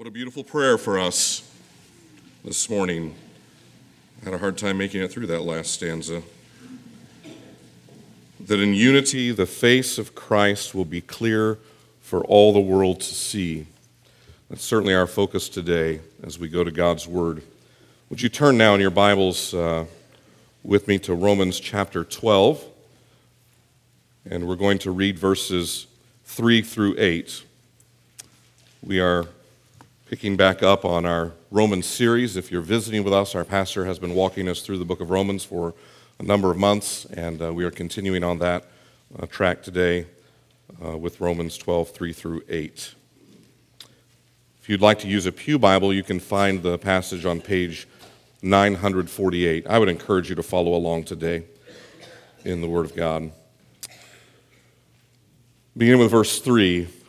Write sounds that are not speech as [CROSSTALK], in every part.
What a beautiful prayer for us this morning. I had a hard time making it through that last stanza. That in unity, the face of Christ will be clear for all the world to see. That's certainly our focus today as we go to God's Word. Would you turn now in your Bibles uh, with me to Romans chapter 12? And we're going to read verses 3 through 8. We are picking back up on our Romans series. If you're visiting with us, our pastor has been walking us through the book of Romans for a number of months, and uh, we are continuing on that uh, track today uh, with Romans 12, 3 through 8. If you'd like to use a Pew Bible, you can find the passage on page 948. I would encourage you to follow along today in the Word of God. Beginning with verse 3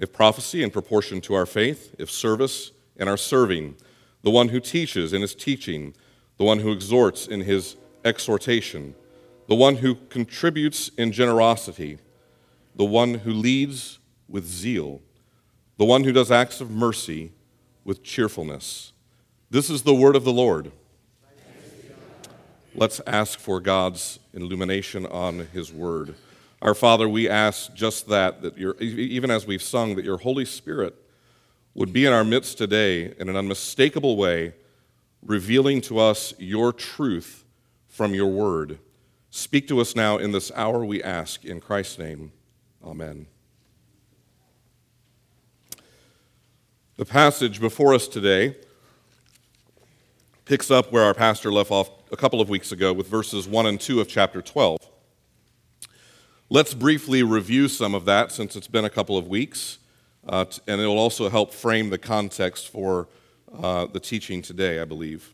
if prophecy in proportion to our faith, if service in our serving, the one who teaches in his teaching, the one who exhorts in his exhortation, the one who contributes in generosity, the one who leads with zeal, the one who does acts of mercy with cheerfulness. This is the word of the Lord. Let's ask for God's illumination on his word. Our Father, we ask just that, that your, even as we've sung, that your Holy Spirit would be in our midst today in an unmistakable way, revealing to us your truth from your word. Speak to us now in this hour, we ask. In Christ's name, amen. The passage before us today picks up where our pastor left off a couple of weeks ago with verses 1 and 2 of chapter 12. Let's briefly review some of that since it's been a couple of weeks, uh, and it will also help frame the context for uh, the teaching today, I believe.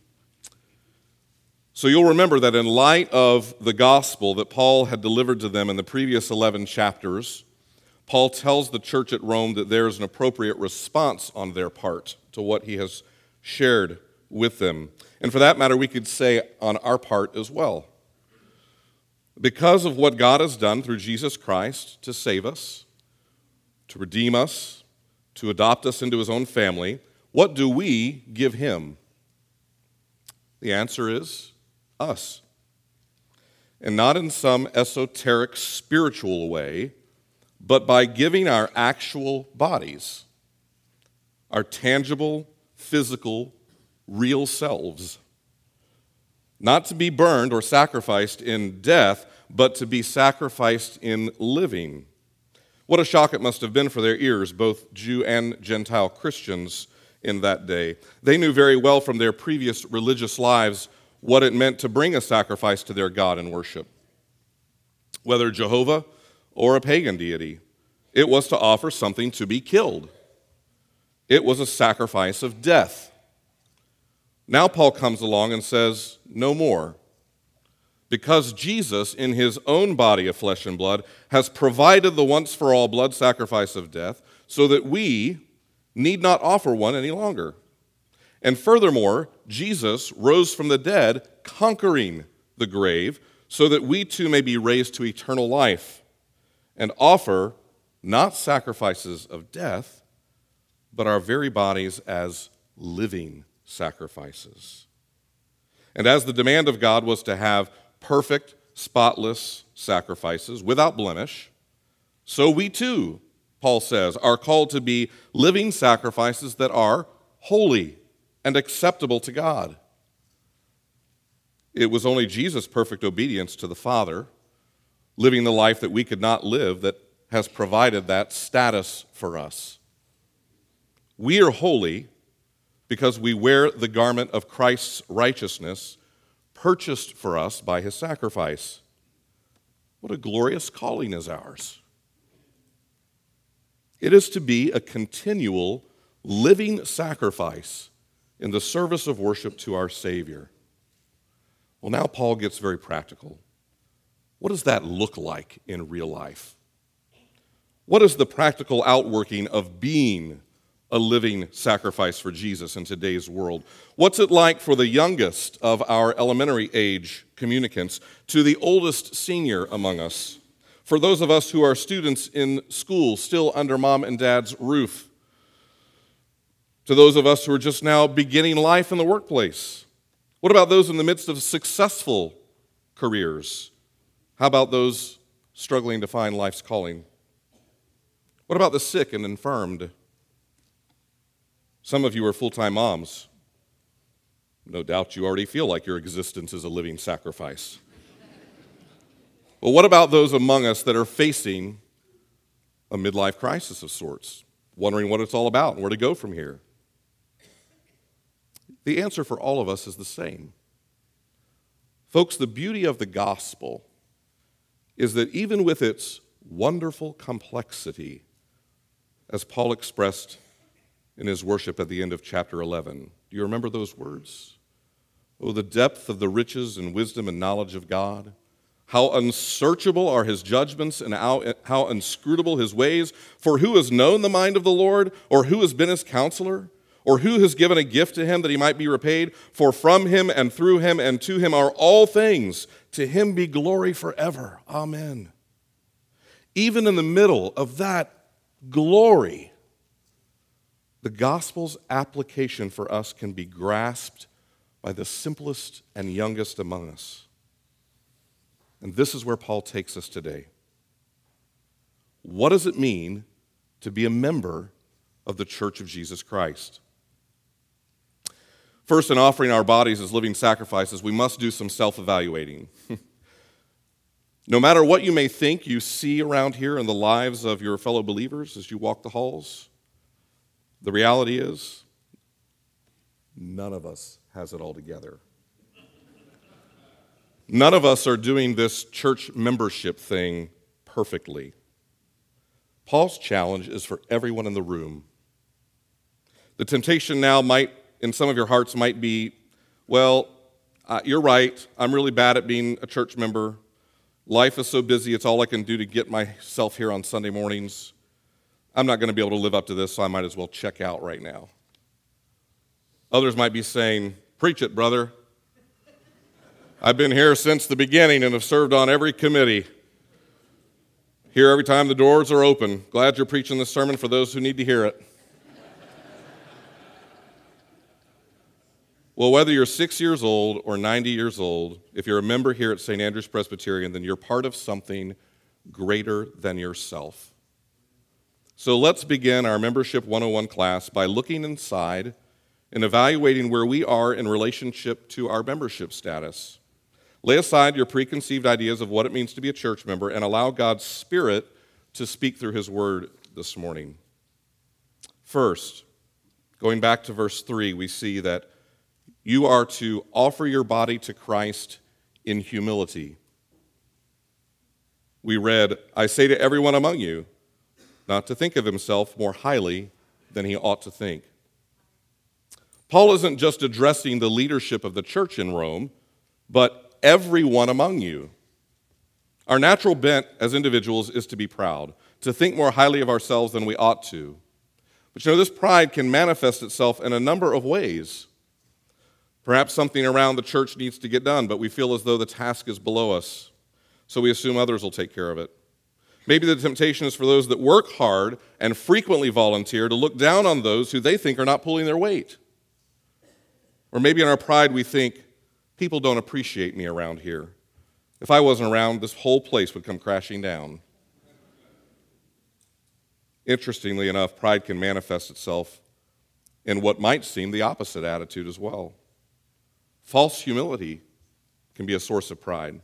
So you'll remember that in light of the gospel that Paul had delivered to them in the previous 11 chapters, Paul tells the church at Rome that there is an appropriate response on their part to what he has shared with them. And for that matter, we could say on our part as well. Because of what God has done through Jesus Christ to save us, to redeem us, to adopt us into his own family, what do we give him? The answer is us. And not in some esoteric spiritual way, but by giving our actual bodies, our tangible, physical, real selves not to be burned or sacrificed in death, but to be sacrificed in living. What a shock it must have been for their ears, both Jew and Gentile Christians in that day. They knew very well from their previous religious lives what it meant to bring a sacrifice to their God in worship. Whether Jehovah or a pagan deity, it was to offer something to be killed. It was a sacrifice of death. Now, Paul comes along and says, No more. Because Jesus, in his own body of flesh and blood, has provided the once for all blood sacrifice of death, so that we need not offer one any longer. And furthermore, Jesus rose from the dead, conquering the grave, so that we too may be raised to eternal life and offer not sacrifices of death, but our very bodies as living sacrifices. And as the demand of God was to have perfect, spotless sacrifices without blemish, so we too, Paul says, are called to be living sacrifices that are holy and acceptable to God. It was only Jesus' perfect obedience to the Father, living the life that we could not live, that has provided that status for us. We are holy because we wear the garment of Christ's righteousness purchased for us by his sacrifice. What a glorious calling is ours! It is to be a continual living sacrifice in the service of worship to our Savior. Well, now Paul gets very practical. What does that look like in real life? What is the practical outworking of being a living sacrifice for Jesus in today's world? What's it like for the youngest of our elementary age communicants to the oldest senior among us? For those of us who are students in school, still under mom and dad's roof? To those of us who are just now beginning life in the workplace? What about those in the midst of successful careers? How about those struggling to find life's calling? What about the sick and infirmed? Some of you are full time moms. No doubt you already feel like your existence is a living sacrifice. Well, what about those among us that are facing a midlife crisis of sorts, wondering what it's all about and where to go from here? The answer for all of us is the same. Folks, the beauty of the gospel is that even with its wonderful complexity, as Paul expressed in his worship at the end of chapter 11. Do you remember those words? Oh, the depth of the riches and wisdom and knowledge of God. How unsearchable are his judgments and how, how inscrutable his ways. For who has known the mind of the Lord, or who has been his counselor? Or who has given a gift to him that he might be repaid? For from him and through him and to him are all things. To him be glory forever. Amen. Even in the middle of that glory, the gospel's application for us can be grasped by the simplest and youngest among us. And this is where Paul takes us today. What does it mean to be a member of the Church of Jesus Christ? First, in offering our bodies as living sacrifices, we must do some self evaluating. [LAUGHS] no matter what you may think you see around here in the lives of your fellow believers as you walk the halls, the reality is, none of us has it all together. None of us are doing this church membership thing perfectly. Paul's challenge is for everyone in the room. The temptation now might, in some of your hearts, might be well, uh, you're right. I'm really bad at being a church member. Life is so busy, it's all I can do to get myself here on Sunday mornings. I'm not going to be able to live up to this, so I might as well check out right now. Others might be saying, Preach it, brother. I've been here since the beginning and have served on every committee. Here every time the doors are open. Glad you're preaching this sermon for those who need to hear it. well, whether you're six years old or 90 years old, if you're a member here at St. Andrew's Presbyterian, then you're part of something greater than yourself. So let's begin our Membership 101 class by looking inside and evaluating where we are in relationship to our membership status. Lay aside your preconceived ideas of what it means to be a church member and allow God's Spirit to speak through His Word this morning. First, going back to verse 3, we see that you are to offer your body to Christ in humility. We read, I say to everyone among you, not to think of himself more highly than he ought to think. Paul isn't just addressing the leadership of the church in Rome, but everyone among you. Our natural bent as individuals is to be proud, to think more highly of ourselves than we ought to. But you know, this pride can manifest itself in a number of ways. Perhaps something around the church needs to get done, but we feel as though the task is below us, so we assume others will take care of it. Maybe the temptation is for those that work hard and frequently volunteer to look down on those who they think are not pulling their weight. Or maybe in our pride, we think, people don't appreciate me around here. If I wasn't around, this whole place would come crashing down. Interestingly enough, pride can manifest itself in what might seem the opposite attitude as well. False humility can be a source of pride.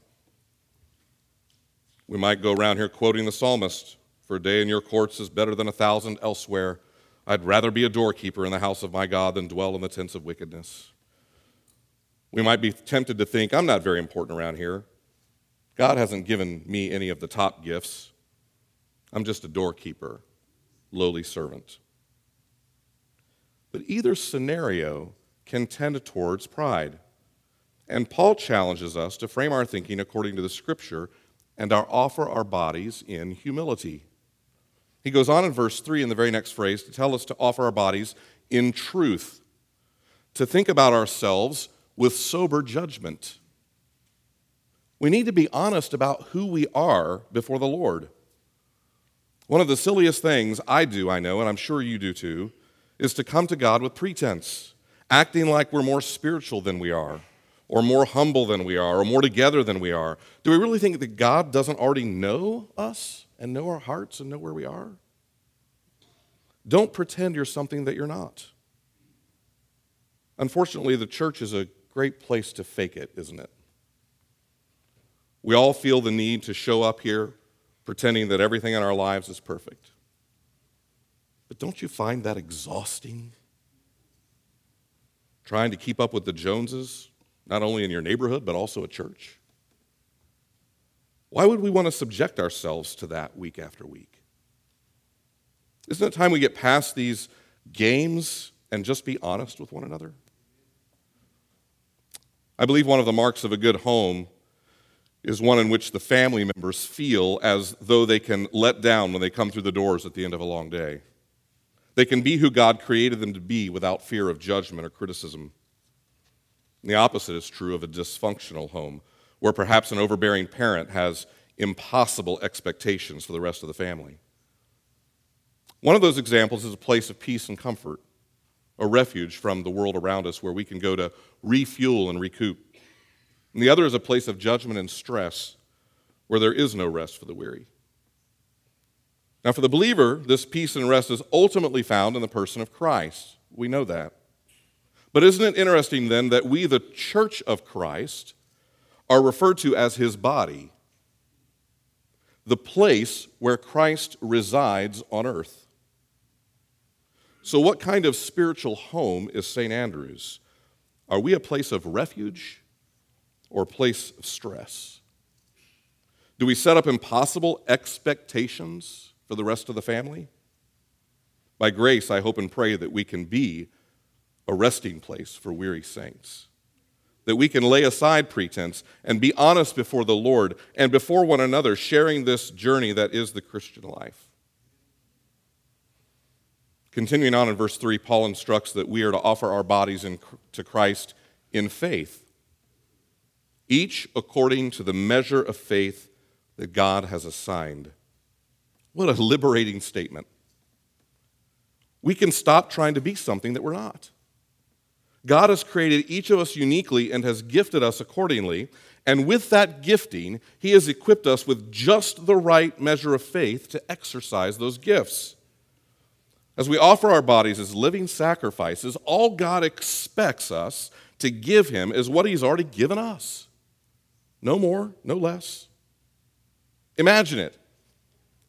We might go around here quoting the psalmist For a day in your courts is better than a thousand elsewhere. I'd rather be a doorkeeper in the house of my God than dwell in the tents of wickedness. We might be tempted to think, I'm not very important around here. God hasn't given me any of the top gifts. I'm just a doorkeeper, lowly servant. But either scenario can tend towards pride. And Paul challenges us to frame our thinking according to the scripture and our offer our bodies in humility. He goes on in verse 3 in the very next phrase to tell us to offer our bodies in truth, to think about ourselves with sober judgment. We need to be honest about who we are before the Lord. One of the silliest things I do, I know, and I'm sure you do too, is to come to God with pretense, acting like we're more spiritual than we are, or more humble than we are, or more together than we are. Do we really think that God doesn't already know us and know our hearts and know where we are? Don't pretend you're something that you're not. Unfortunately, the church is a great place to fake it, isn't it? We all feel the need to show up here pretending that everything in our lives is perfect. But don't you find that exhausting? Trying to keep up with the Joneses, not only in your neighborhood, but also a church? Why would we want to subject ourselves to that week after week? Isn't it time we get past these games and just be honest with one another? I believe one of the marks of a good home is one in which the family members feel as though they can let down when they come through the doors at the end of a long day. They can be who God created them to be without fear of judgment or criticism. The opposite is true of a dysfunctional home, where perhaps an overbearing parent has impossible expectations for the rest of the family. One of those examples is a place of peace and comfort, a refuge from the world around us where we can go to refuel and recoup. And the other is a place of judgment and stress where there is no rest for the weary. Now, for the believer, this peace and rest is ultimately found in the person of Christ. We know that. But isn't it interesting then that we, the church of Christ, are referred to as his body, the place where Christ resides on earth? So, what kind of spiritual home is St. Andrew's? Are we a place of refuge or a place of stress? Do we set up impossible expectations for the rest of the family? By grace, I hope and pray that we can be a resting place for weary saints. That we can lay aside pretense and be honest before the Lord and before one another, sharing this journey that is the Christian life. Continuing on in verse 3, Paul instructs that we are to offer our bodies in, to Christ in faith each according to the measure of faith that God has assigned. What a liberating statement. We can stop trying to be something that we're not. God has created each of us uniquely and has gifted us accordingly. And with that gifting, He has equipped us with just the right measure of faith to exercise those gifts. As we offer our bodies as living sacrifices, all God expects us to give Him is what He's already given us no more, no less. Imagine it.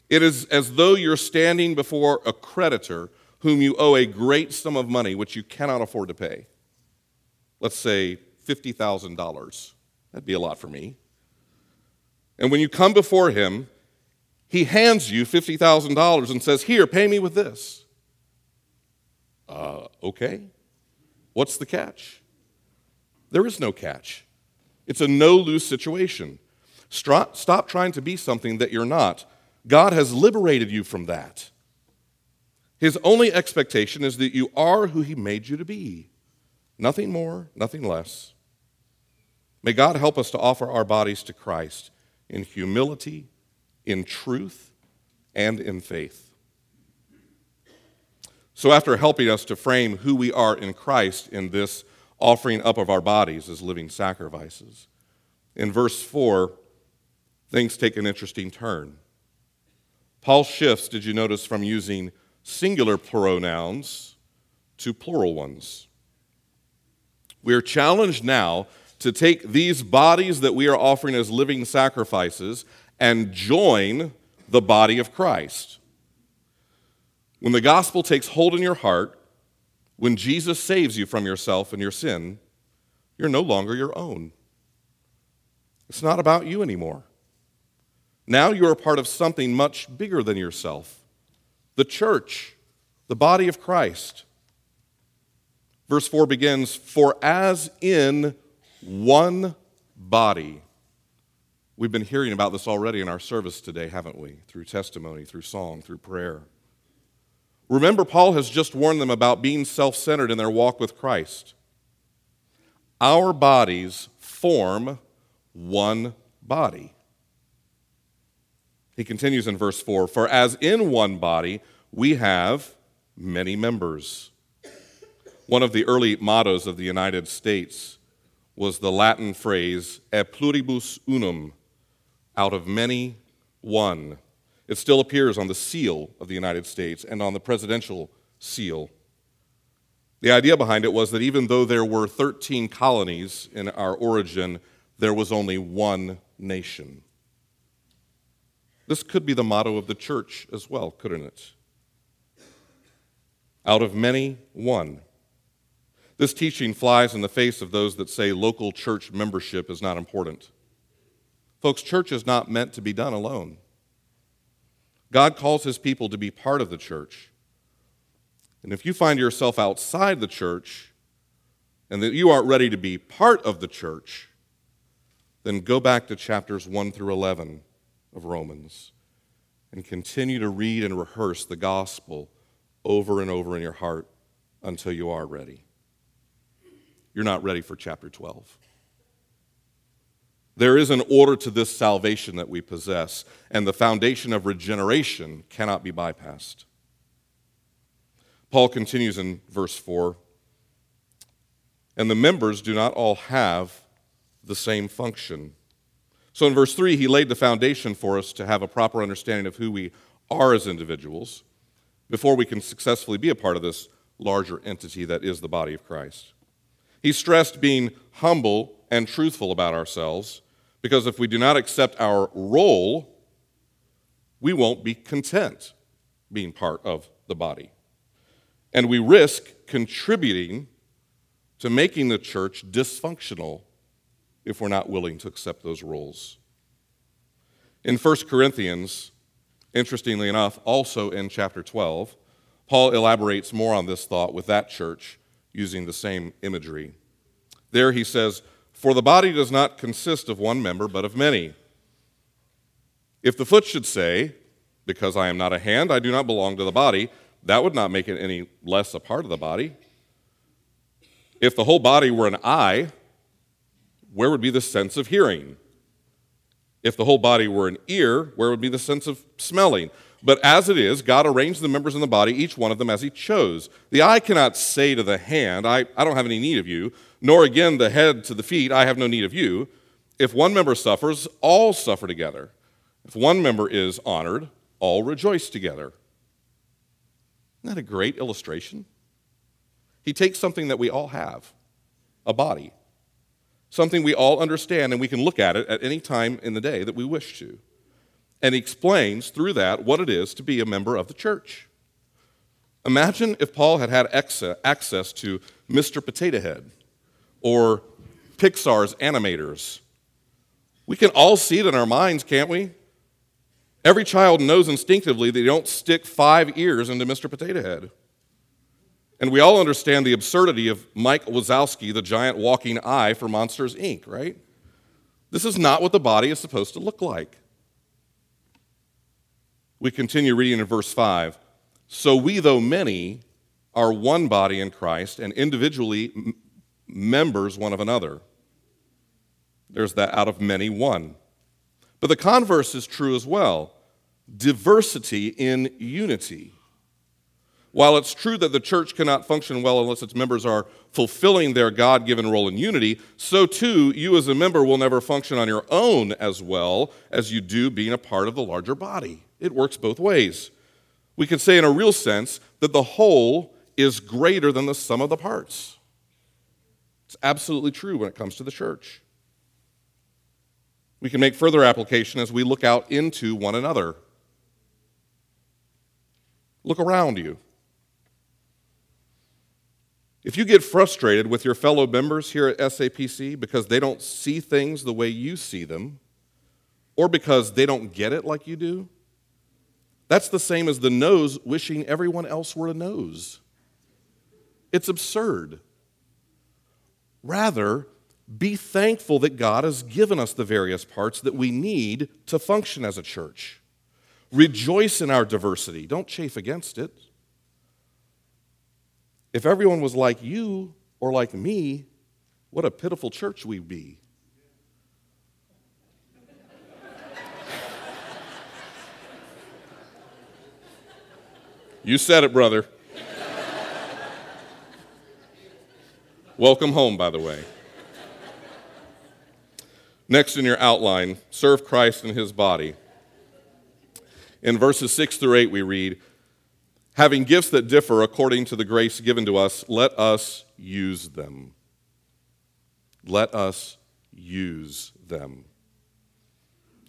It is as though you're standing before a creditor whom you owe a great sum of money which you cannot afford to pay. Let's say $50,000. That'd be a lot for me. And when you come before him, he hands you $50,000 and says, Here, pay me with this. Uh, okay. What's the catch? There is no catch. It's a no lose situation. Stop trying to be something that you're not. God has liberated you from that. His only expectation is that you are who He made you to be. Nothing more, nothing less. May God help us to offer our bodies to Christ in humility, in truth, and in faith. So, after helping us to frame who we are in Christ in this offering up of our bodies as living sacrifices. In verse 4, things take an interesting turn. Paul shifts, did you notice, from using singular pronouns to plural ones. We are challenged now to take these bodies that we are offering as living sacrifices and join the body of Christ. When the gospel takes hold in your heart, when Jesus saves you from yourself and your sin, you're no longer your own. It's not about you anymore. Now you are part of something much bigger than yourself the church, the body of Christ. Verse 4 begins For as in one body, we've been hearing about this already in our service today, haven't we? Through testimony, through song, through prayer. Remember, Paul has just warned them about being self centered in their walk with Christ. Our bodies form one body. He continues in verse 4 For as in one body we have many members. One of the early mottos of the United States was the Latin phrase, e pluribus unum, out of many, one. It still appears on the seal of the United States and on the presidential seal. The idea behind it was that even though there were 13 colonies in our origin, there was only one nation. This could be the motto of the church as well, couldn't it? Out of many, one. This teaching flies in the face of those that say local church membership is not important. Folks, church is not meant to be done alone. God calls his people to be part of the church. And if you find yourself outside the church and that you aren't ready to be part of the church, then go back to chapters 1 through 11 of Romans and continue to read and rehearse the gospel over and over in your heart until you are ready. You're not ready for chapter 12. There is an order to this salvation that we possess, and the foundation of regeneration cannot be bypassed. Paul continues in verse 4 And the members do not all have the same function. So in verse 3, he laid the foundation for us to have a proper understanding of who we are as individuals before we can successfully be a part of this larger entity that is the body of Christ. He stressed being humble and truthful about ourselves because if we do not accept our role, we won't be content being part of the body. And we risk contributing to making the church dysfunctional if we're not willing to accept those roles. In 1 Corinthians, interestingly enough, also in chapter 12, Paul elaborates more on this thought with that church using the same imagery. There he says, For the body does not consist of one member, but of many. If the foot should say, Because I am not a hand, I do not belong to the body, that would not make it any less a part of the body. If the whole body were an eye, where would be the sense of hearing? If the whole body were an ear, where would be the sense of smelling? But as it is, God arranged the members in the body, each one of them as He chose. The eye cannot say to the hand, I, I don't have any need of you, nor again the head to the feet, I have no need of you. If one member suffers, all suffer together. If one member is honored, all rejoice together. Isn't that a great illustration? He takes something that we all have, a body, something we all understand, and we can look at it at any time in the day that we wish to and he explains through that what it is to be a member of the church. Imagine if Paul had had access to Mr. Potato Head or Pixar's animators. We can all see it in our minds, can't we? Every child knows instinctively you don't stick five ears into Mr. Potato Head. And we all understand the absurdity of Mike Wazowski, the giant walking eye for Monsters, Inc., right? This is not what the body is supposed to look like. We continue reading in verse 5. So we, though many, are one body in Christ and individually m- members one of another. There's that out of many, one. But the converse is true as well diversity in unity. While it's true that the church cannot function well unless its members are fulfilling their God given role in unity, so too you as a member will never function on your own as well as you do being a part of the larger body. It works both ways. We could say, in a real sense, that the whole is greater than the sum of the parts. It's absolutely true when it comes to the church. We can make further application as we look out into one another. Look around you. If you get frustrated with your fellow members here at SAPC because they don't see things the way you see them, or because they don't get it like you do, that's the same as the nose wishing everyone else were a nose. It's absurd. Rather, be thankful that God has given us the various parts that we need to function as a church. Rejoice in our diversity. Don't chafe against it. If everyone was like you or like me, what a pitiful church we'd be. You said it, brother. Welcome home, by the way. Next in your outline, serve Christ and his body. In verses 6 through 8, we read, Having gifts that differ according to the grace given to us, let us use them. Let us use them.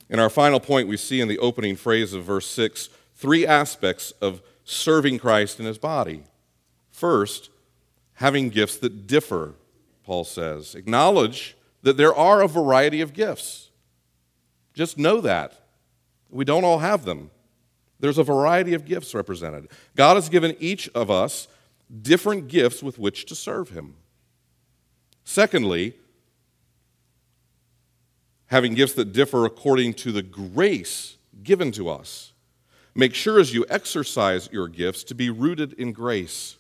In our final point, we see in the opening phrase of verse 6 three aspects of serving Christ in his body. First, having gifts that differ, Paul says. Acknowledge that there are a variety of gifts. Just know that. We don't all have them. There's a variety of gifts represented. God has given each of us different gifts with which to serve Him. Secondly, having gifts that differ according to the grace given to us. Make sure as you exercise your gifts to be rooted in grace.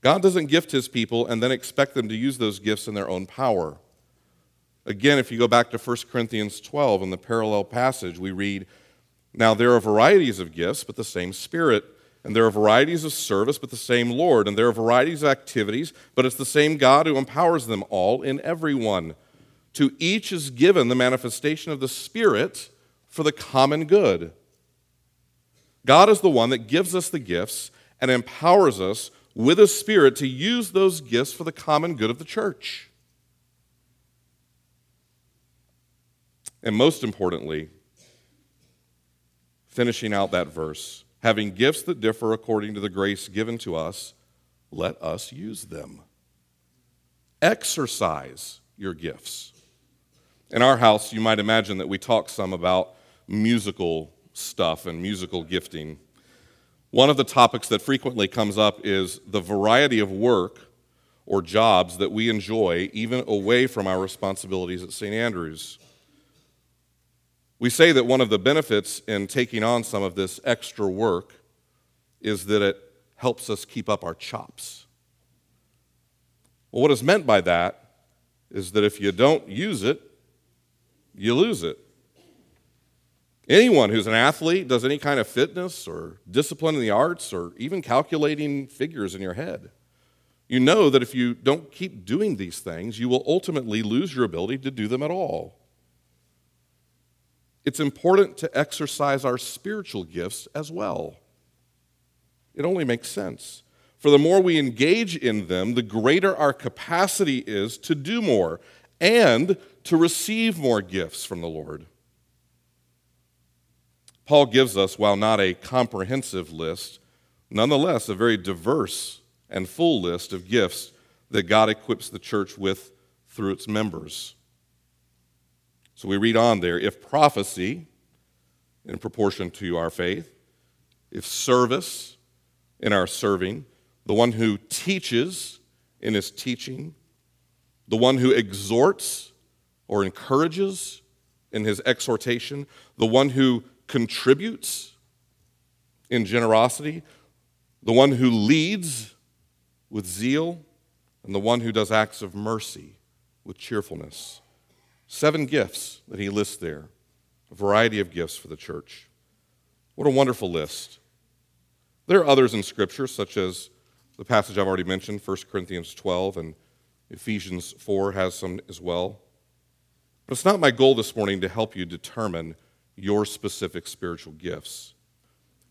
God doesn't gift his people and then expect them to use those gifts in their own power. Again, if you go back to 1 Corinthians 12 in the parallel passage, we read, Now there are varieties of gifts, but the same Spirit. And there are varieties of service, but the same Lord. And there are varieties of activities, but it's the same God who empowers them all in everyone. To each is given the manifestation of the Spirit for the common good. God is the one that gives us the gifts and empowers us with a spirit to use those gifts for the common good of the church. And most importantly, finishing out that verse, having gifts that differ according to the grace given to us, let us use them. Exercise your gifts. In our house, you might imagine that we talk some about musical stuff and musical gifting. One of the topics that frequently comes up is the variety of work or jobs that we enjoy, even away from our responsibilities at St. Andrews. We say that one of the benefits in taking on some of this extra work is that it helps us keep up our chops. Well, what is meant by that is that if you don't use it, you lose it. Anyone who's an athlete, does any kind of fitness or discipline in the arts or even calculating figures in your head, you know that if you don't keep doing these things, you will ultimately lose your ability to do them at all. It's important to exercise our spiritual gifts as well. It only makes sense. For the more we engage in them, the greater our capacity is to do more and to receive more gifts from the Lord. Paul gives us, while not a comprehensive list, nonetheless a very diverse and full list of gifts that God equips the church with through its members. So we read on there if prophecy, in proportion to our faith, if service in our serving, the one who teaches in his teaching, the one who exhorts or encourages in his exhortation, the one who contributes in generosity, the one who leads with zeal, and the one who does acts of mercy with cheerfulness. Seven gifts that he lists there, a variety of gifts for the church. What a wonderful list. There are others in Scripture, such as the passage I've already mentioned, 1 Corinthians 12, and Ephesians 4 has some as well. But it's not my goal this morning to help you determine your specific spiritual gifts.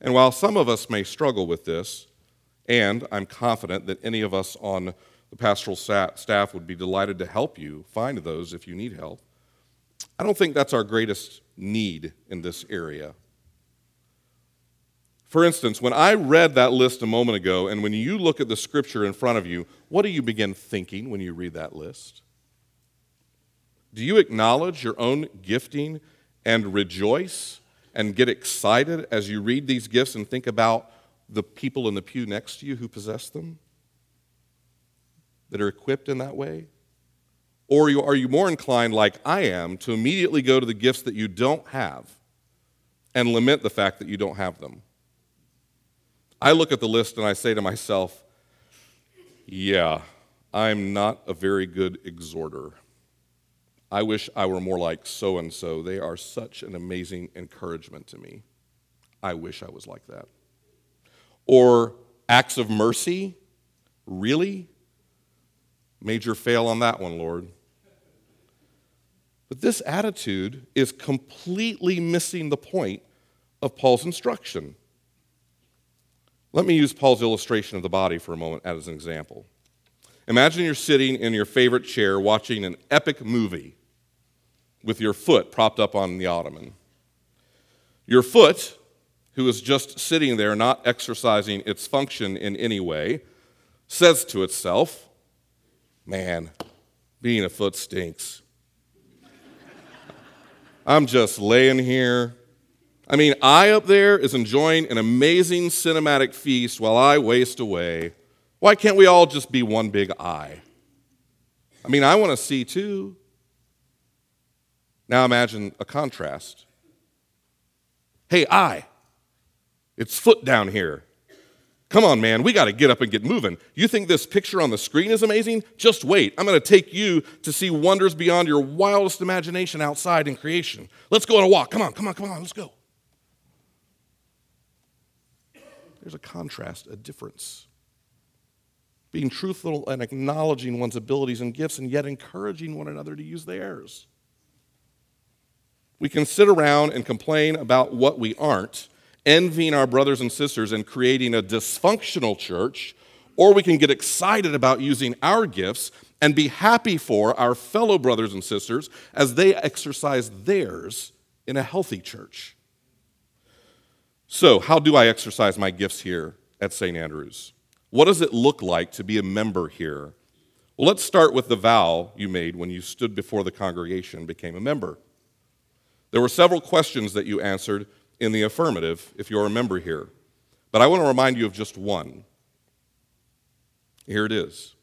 And while some of us may struggle with this, and I'm confident that any of us on the pastoral staff would be delighted to help you find those if you need help, I don't think that's our greatest need in this area. For instance, when I read that list a moment ago, and when you look at the scripture in front of you, what do you begin thinking when you read that list? Do you acknowledge your own gifting and rejoice and get excited as you read these gifts and think about the people in the pew next to you who possess them? that are equipped in that way? Or are you more inclined, like I am, to immediately go to the gifts that you don't have and lament the fact that you don't have them? I look at the list and I say to myself, yeah, I'm not a very good exhorter. I wish I were more like so and so. They are such an amazing encouragement to me. I wish I was like that. Or acts of mercy? Really? Major fail on that one, Lord. But this attitude is completely missing the point of Paul's instruction. Let me use Paul's illustration of the body for a moment as an example. Imagine you're sitting in your favorite chair watching an epic movie with your foot propped up on the ottoman. Your foot, who is just sitting there not exercising its function in any way, says to itself, Man, being a foot stinks. I'm just laying here. I mean, eye up there is enjoying an amazing cinematic feast while I waste away. Why can't we all just be one big eye? I mean, I want to see too. Now imagine a contrast. Hey, eye, it's foot down here. Come on, man, we got to get up and get moving. You think this picture on the screen is amazing? Just wait. I'm going to take you to see wonders beyond your wildest imagination outside in creation. Let's go on a walk. Come on, come on, come on, let's go. There's a contrast, a difference. Being truthful and acknowledging one's abilities and gifts, and yet encouraging one another to use theirs. We can sit around and complain about what we aren't envying our brothers and sisters and creating a dysfunctional church, or we can get excited about using our gifts and be happy for our fellow brothers and sisters as they exercise theirs in a healthy church. So, how do I exercise my gifts here at St. Andrews? What does it look like to be a member here? Well, let's start with the vow you made when you stood before the congregation and became a member. There were several questions that you answered in the affirmative if you're a member here. But I want to remind you of just one. Here it is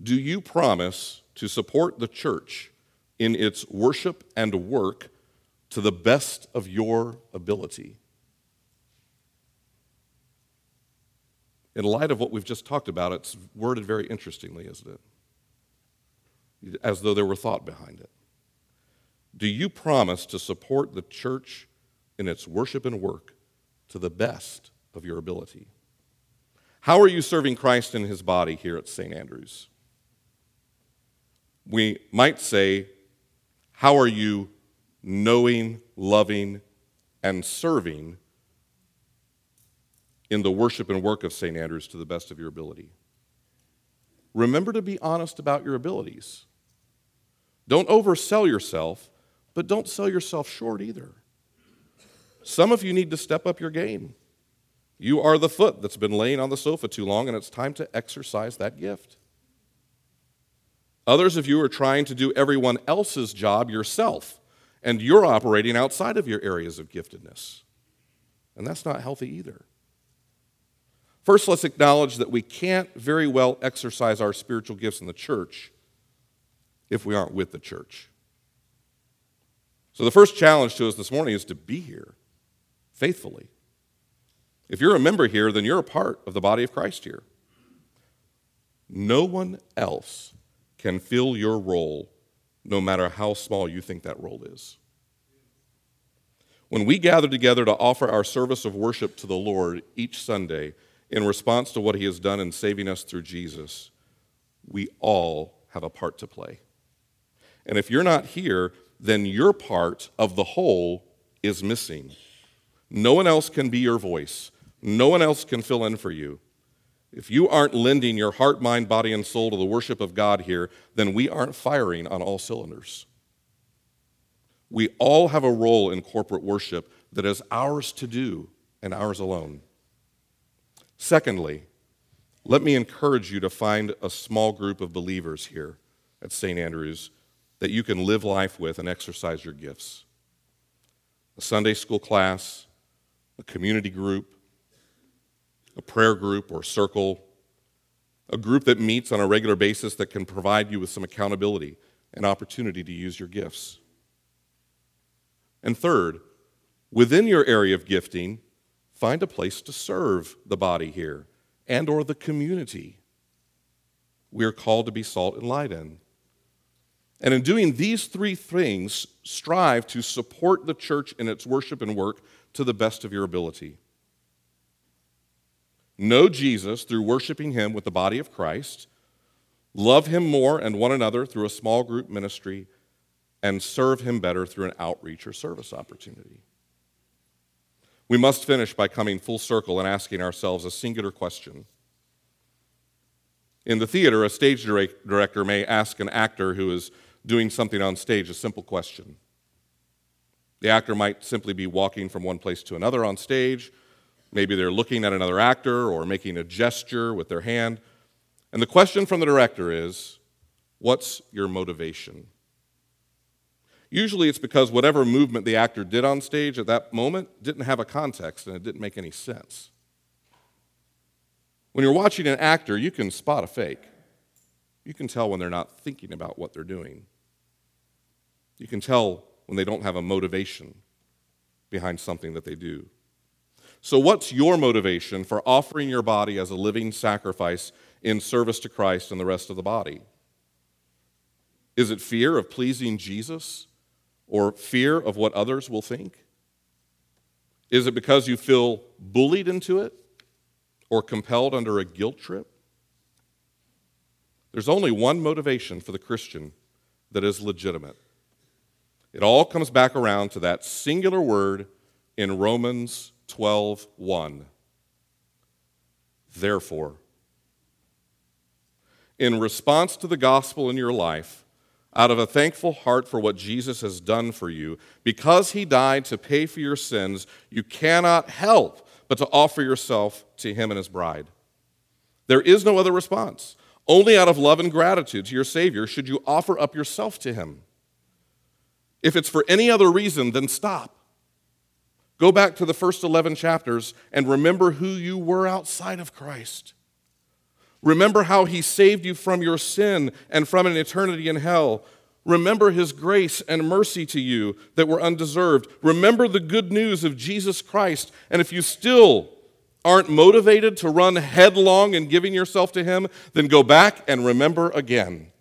Do you promise to support the church in its worship and work to the best of your ability? In light of what we've just talked about, it's worded very interestingly, isn't it? As though there were thought behind it. Do you promise to support the church in its worship and work to the best of your ability. How are you serving Christ in his body here at St. Andrews? We might say, How are you knowing, loving, and serving in the worship and work of St. Andrews to the best of your ability? Remember to be honest about your abilities. Don't oversell yourself, but don't sell yourself short either. Some of you need to step up your game. You are the foot that's been laying on the sofa too long, and it's time to exercise that gift. Others of you are trying to do everyone else's job yourself, and you're operating outside of your areas of giftedness. And that's not healthy either. First, let's acknowledge that we can't very well exercise our spiritual gifts in the church if we aren't with the church. So, the first challenge to us this morning is to be here faithfully. If you're a member here, then you're a part of the body of Christ here. No one else can fill your role, no matter how small you think that role is. When we gather together to offer our service of worship to the Lord each Sunday in response to what He has done in saving us through Jesus, we all have a part to play. And if you're not here, then your part of the whole is missing. No one else can be your voice. No one else can fill in for you. If you aren't lending your heart, mind, body, and soul to the worship of God here, then we aren't firing on all cylinders. We all have a role in corporate worship that is ours to do and ours alone. Secondly, let me encourage you to find a small group of believers here at St. Andrews that you can live life with and exercise your gifts. A Sunday school class, a community group, a prayer group or circle, a group that meets on a regular basis that can provide you with some accountability and opportunity to use your gifts. And third, within your area of gifting, find a place to serve the body here and or the community we are called to be salt and light in. And in doing these three things, strive to support the church in its worship and work to the best of your ability. Know Jesus through worshiping him with the body of Christ, love him more and one another through a small group ministry, and serve him better through an outreach or service opportunity. We must finish by coming full circle and asking ourselves a singular question. In the theater, a stage director may ask an actor who is doing something on stage a simple question. The actor might simply be walking from one place to another on stage. Maybe they're looking at another actor or making a gesture with their hand. And the question from the director is What's your motivation? Usually it's because whatever movement the actor did on stage at that moment didn't have a context and it didn't make any sense. When you're watching an actor, you can spot a fake. You can tell when they're not thinking about what they're doing. You can tell when they don't have a motivation behind something that they do. So, what's your motivation for offering your body as a living sacrifice in service to Christ and the rest of the body? Is it fear of pleasing Jesus or fear of what others will think? Is it because you feel bullied into it? or compelled under a guilt trip? There's only one motivation for the Christian that is legitimate. It all comes back around to that singular word in Romans 12:1. Therefore, in response to the gospel in your life, out of a thankful heart for what Jesus has done for you, because he died to pay for your sins, you cannot help but to offer yourself to him and his bride. There is no other response. Only out of love and gratitude to your Savior should you offer up yourself to him. If it's for any other reason, then stop. Go back to the first 11 chapters and remember who you were outside of Christ. Remember how he saved you from your sin and from an eternity in hell. Remember his grace and mercy to you that were undeserved. Remember the good news of Jesus Christ. And if you still aren't motivated to run headlong in giving yourself to him, then go back and remember again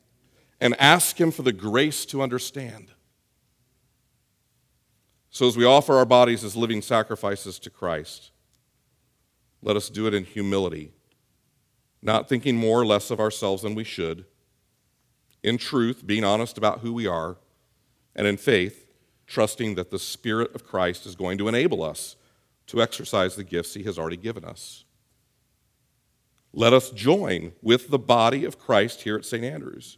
and ask him for the grace to understand. So, as we offer our bodies as living sacrifices to Christ, let us do it in humility, not thinking more or less of ourselves than we should in truth, being honest about who we are, and in faith, trusting that the Spirit of Christ is going to enable us to exercise the gifts He has already given us. Let us join with the body of Christ here at St. Andrews.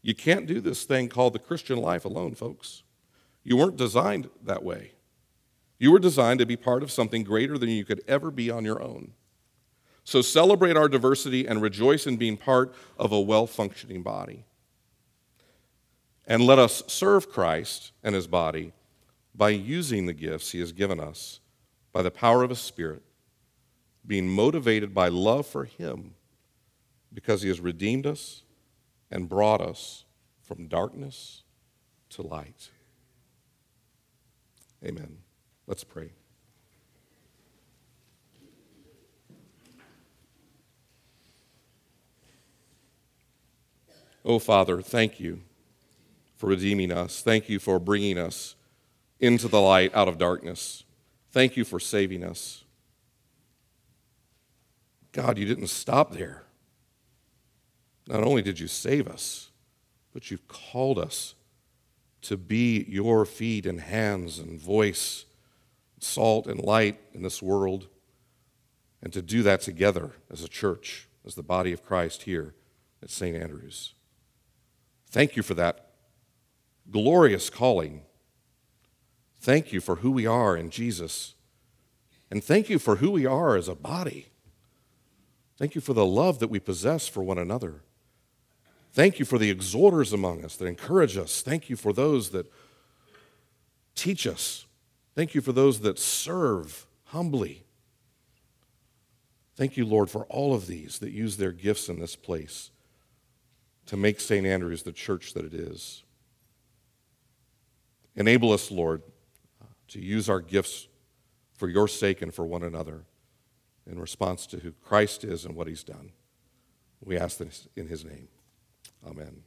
You can't do this thing called the Christian life alone, folks. You weren't designed that way. You were designed to be part of something greater than you could ever be on your own. So celebrate our diversity and rejoice in being part of a well functioning body. And let us serve Christ and his body by using the gifts he has given us by the power of his Spirit, being motivated by love for him because he has redeemed us and brought us from darkness to light. Amen. Let's pray. Oh, Father, thank you for redeeming us. Thank you for bringing us into the light out of darkness. Thank you for saving us. God, you didn't stop there. Not only did you save us, but you've called us to be your feet and hands and voice, salt and light in this world, and to do that together as a church, as the body of Christ here at St. Andrews. Thank you for that glorious calling. Thank you for who we are in Jesus. And thank you for who we are as a body. Thank you for the love that we possess for one another. Thank you for the exhorters among us that encourage us. Thank you for those that teach us. Thank you for those that serve humbly. Thank you, Lord, for all of these that use their gifts in this place to make St. Andrews the church that it is. Enable us, Lord, to use our gifts for your sake and for one another in response to who Christ is and what he's done. We ask this in his name. Amen.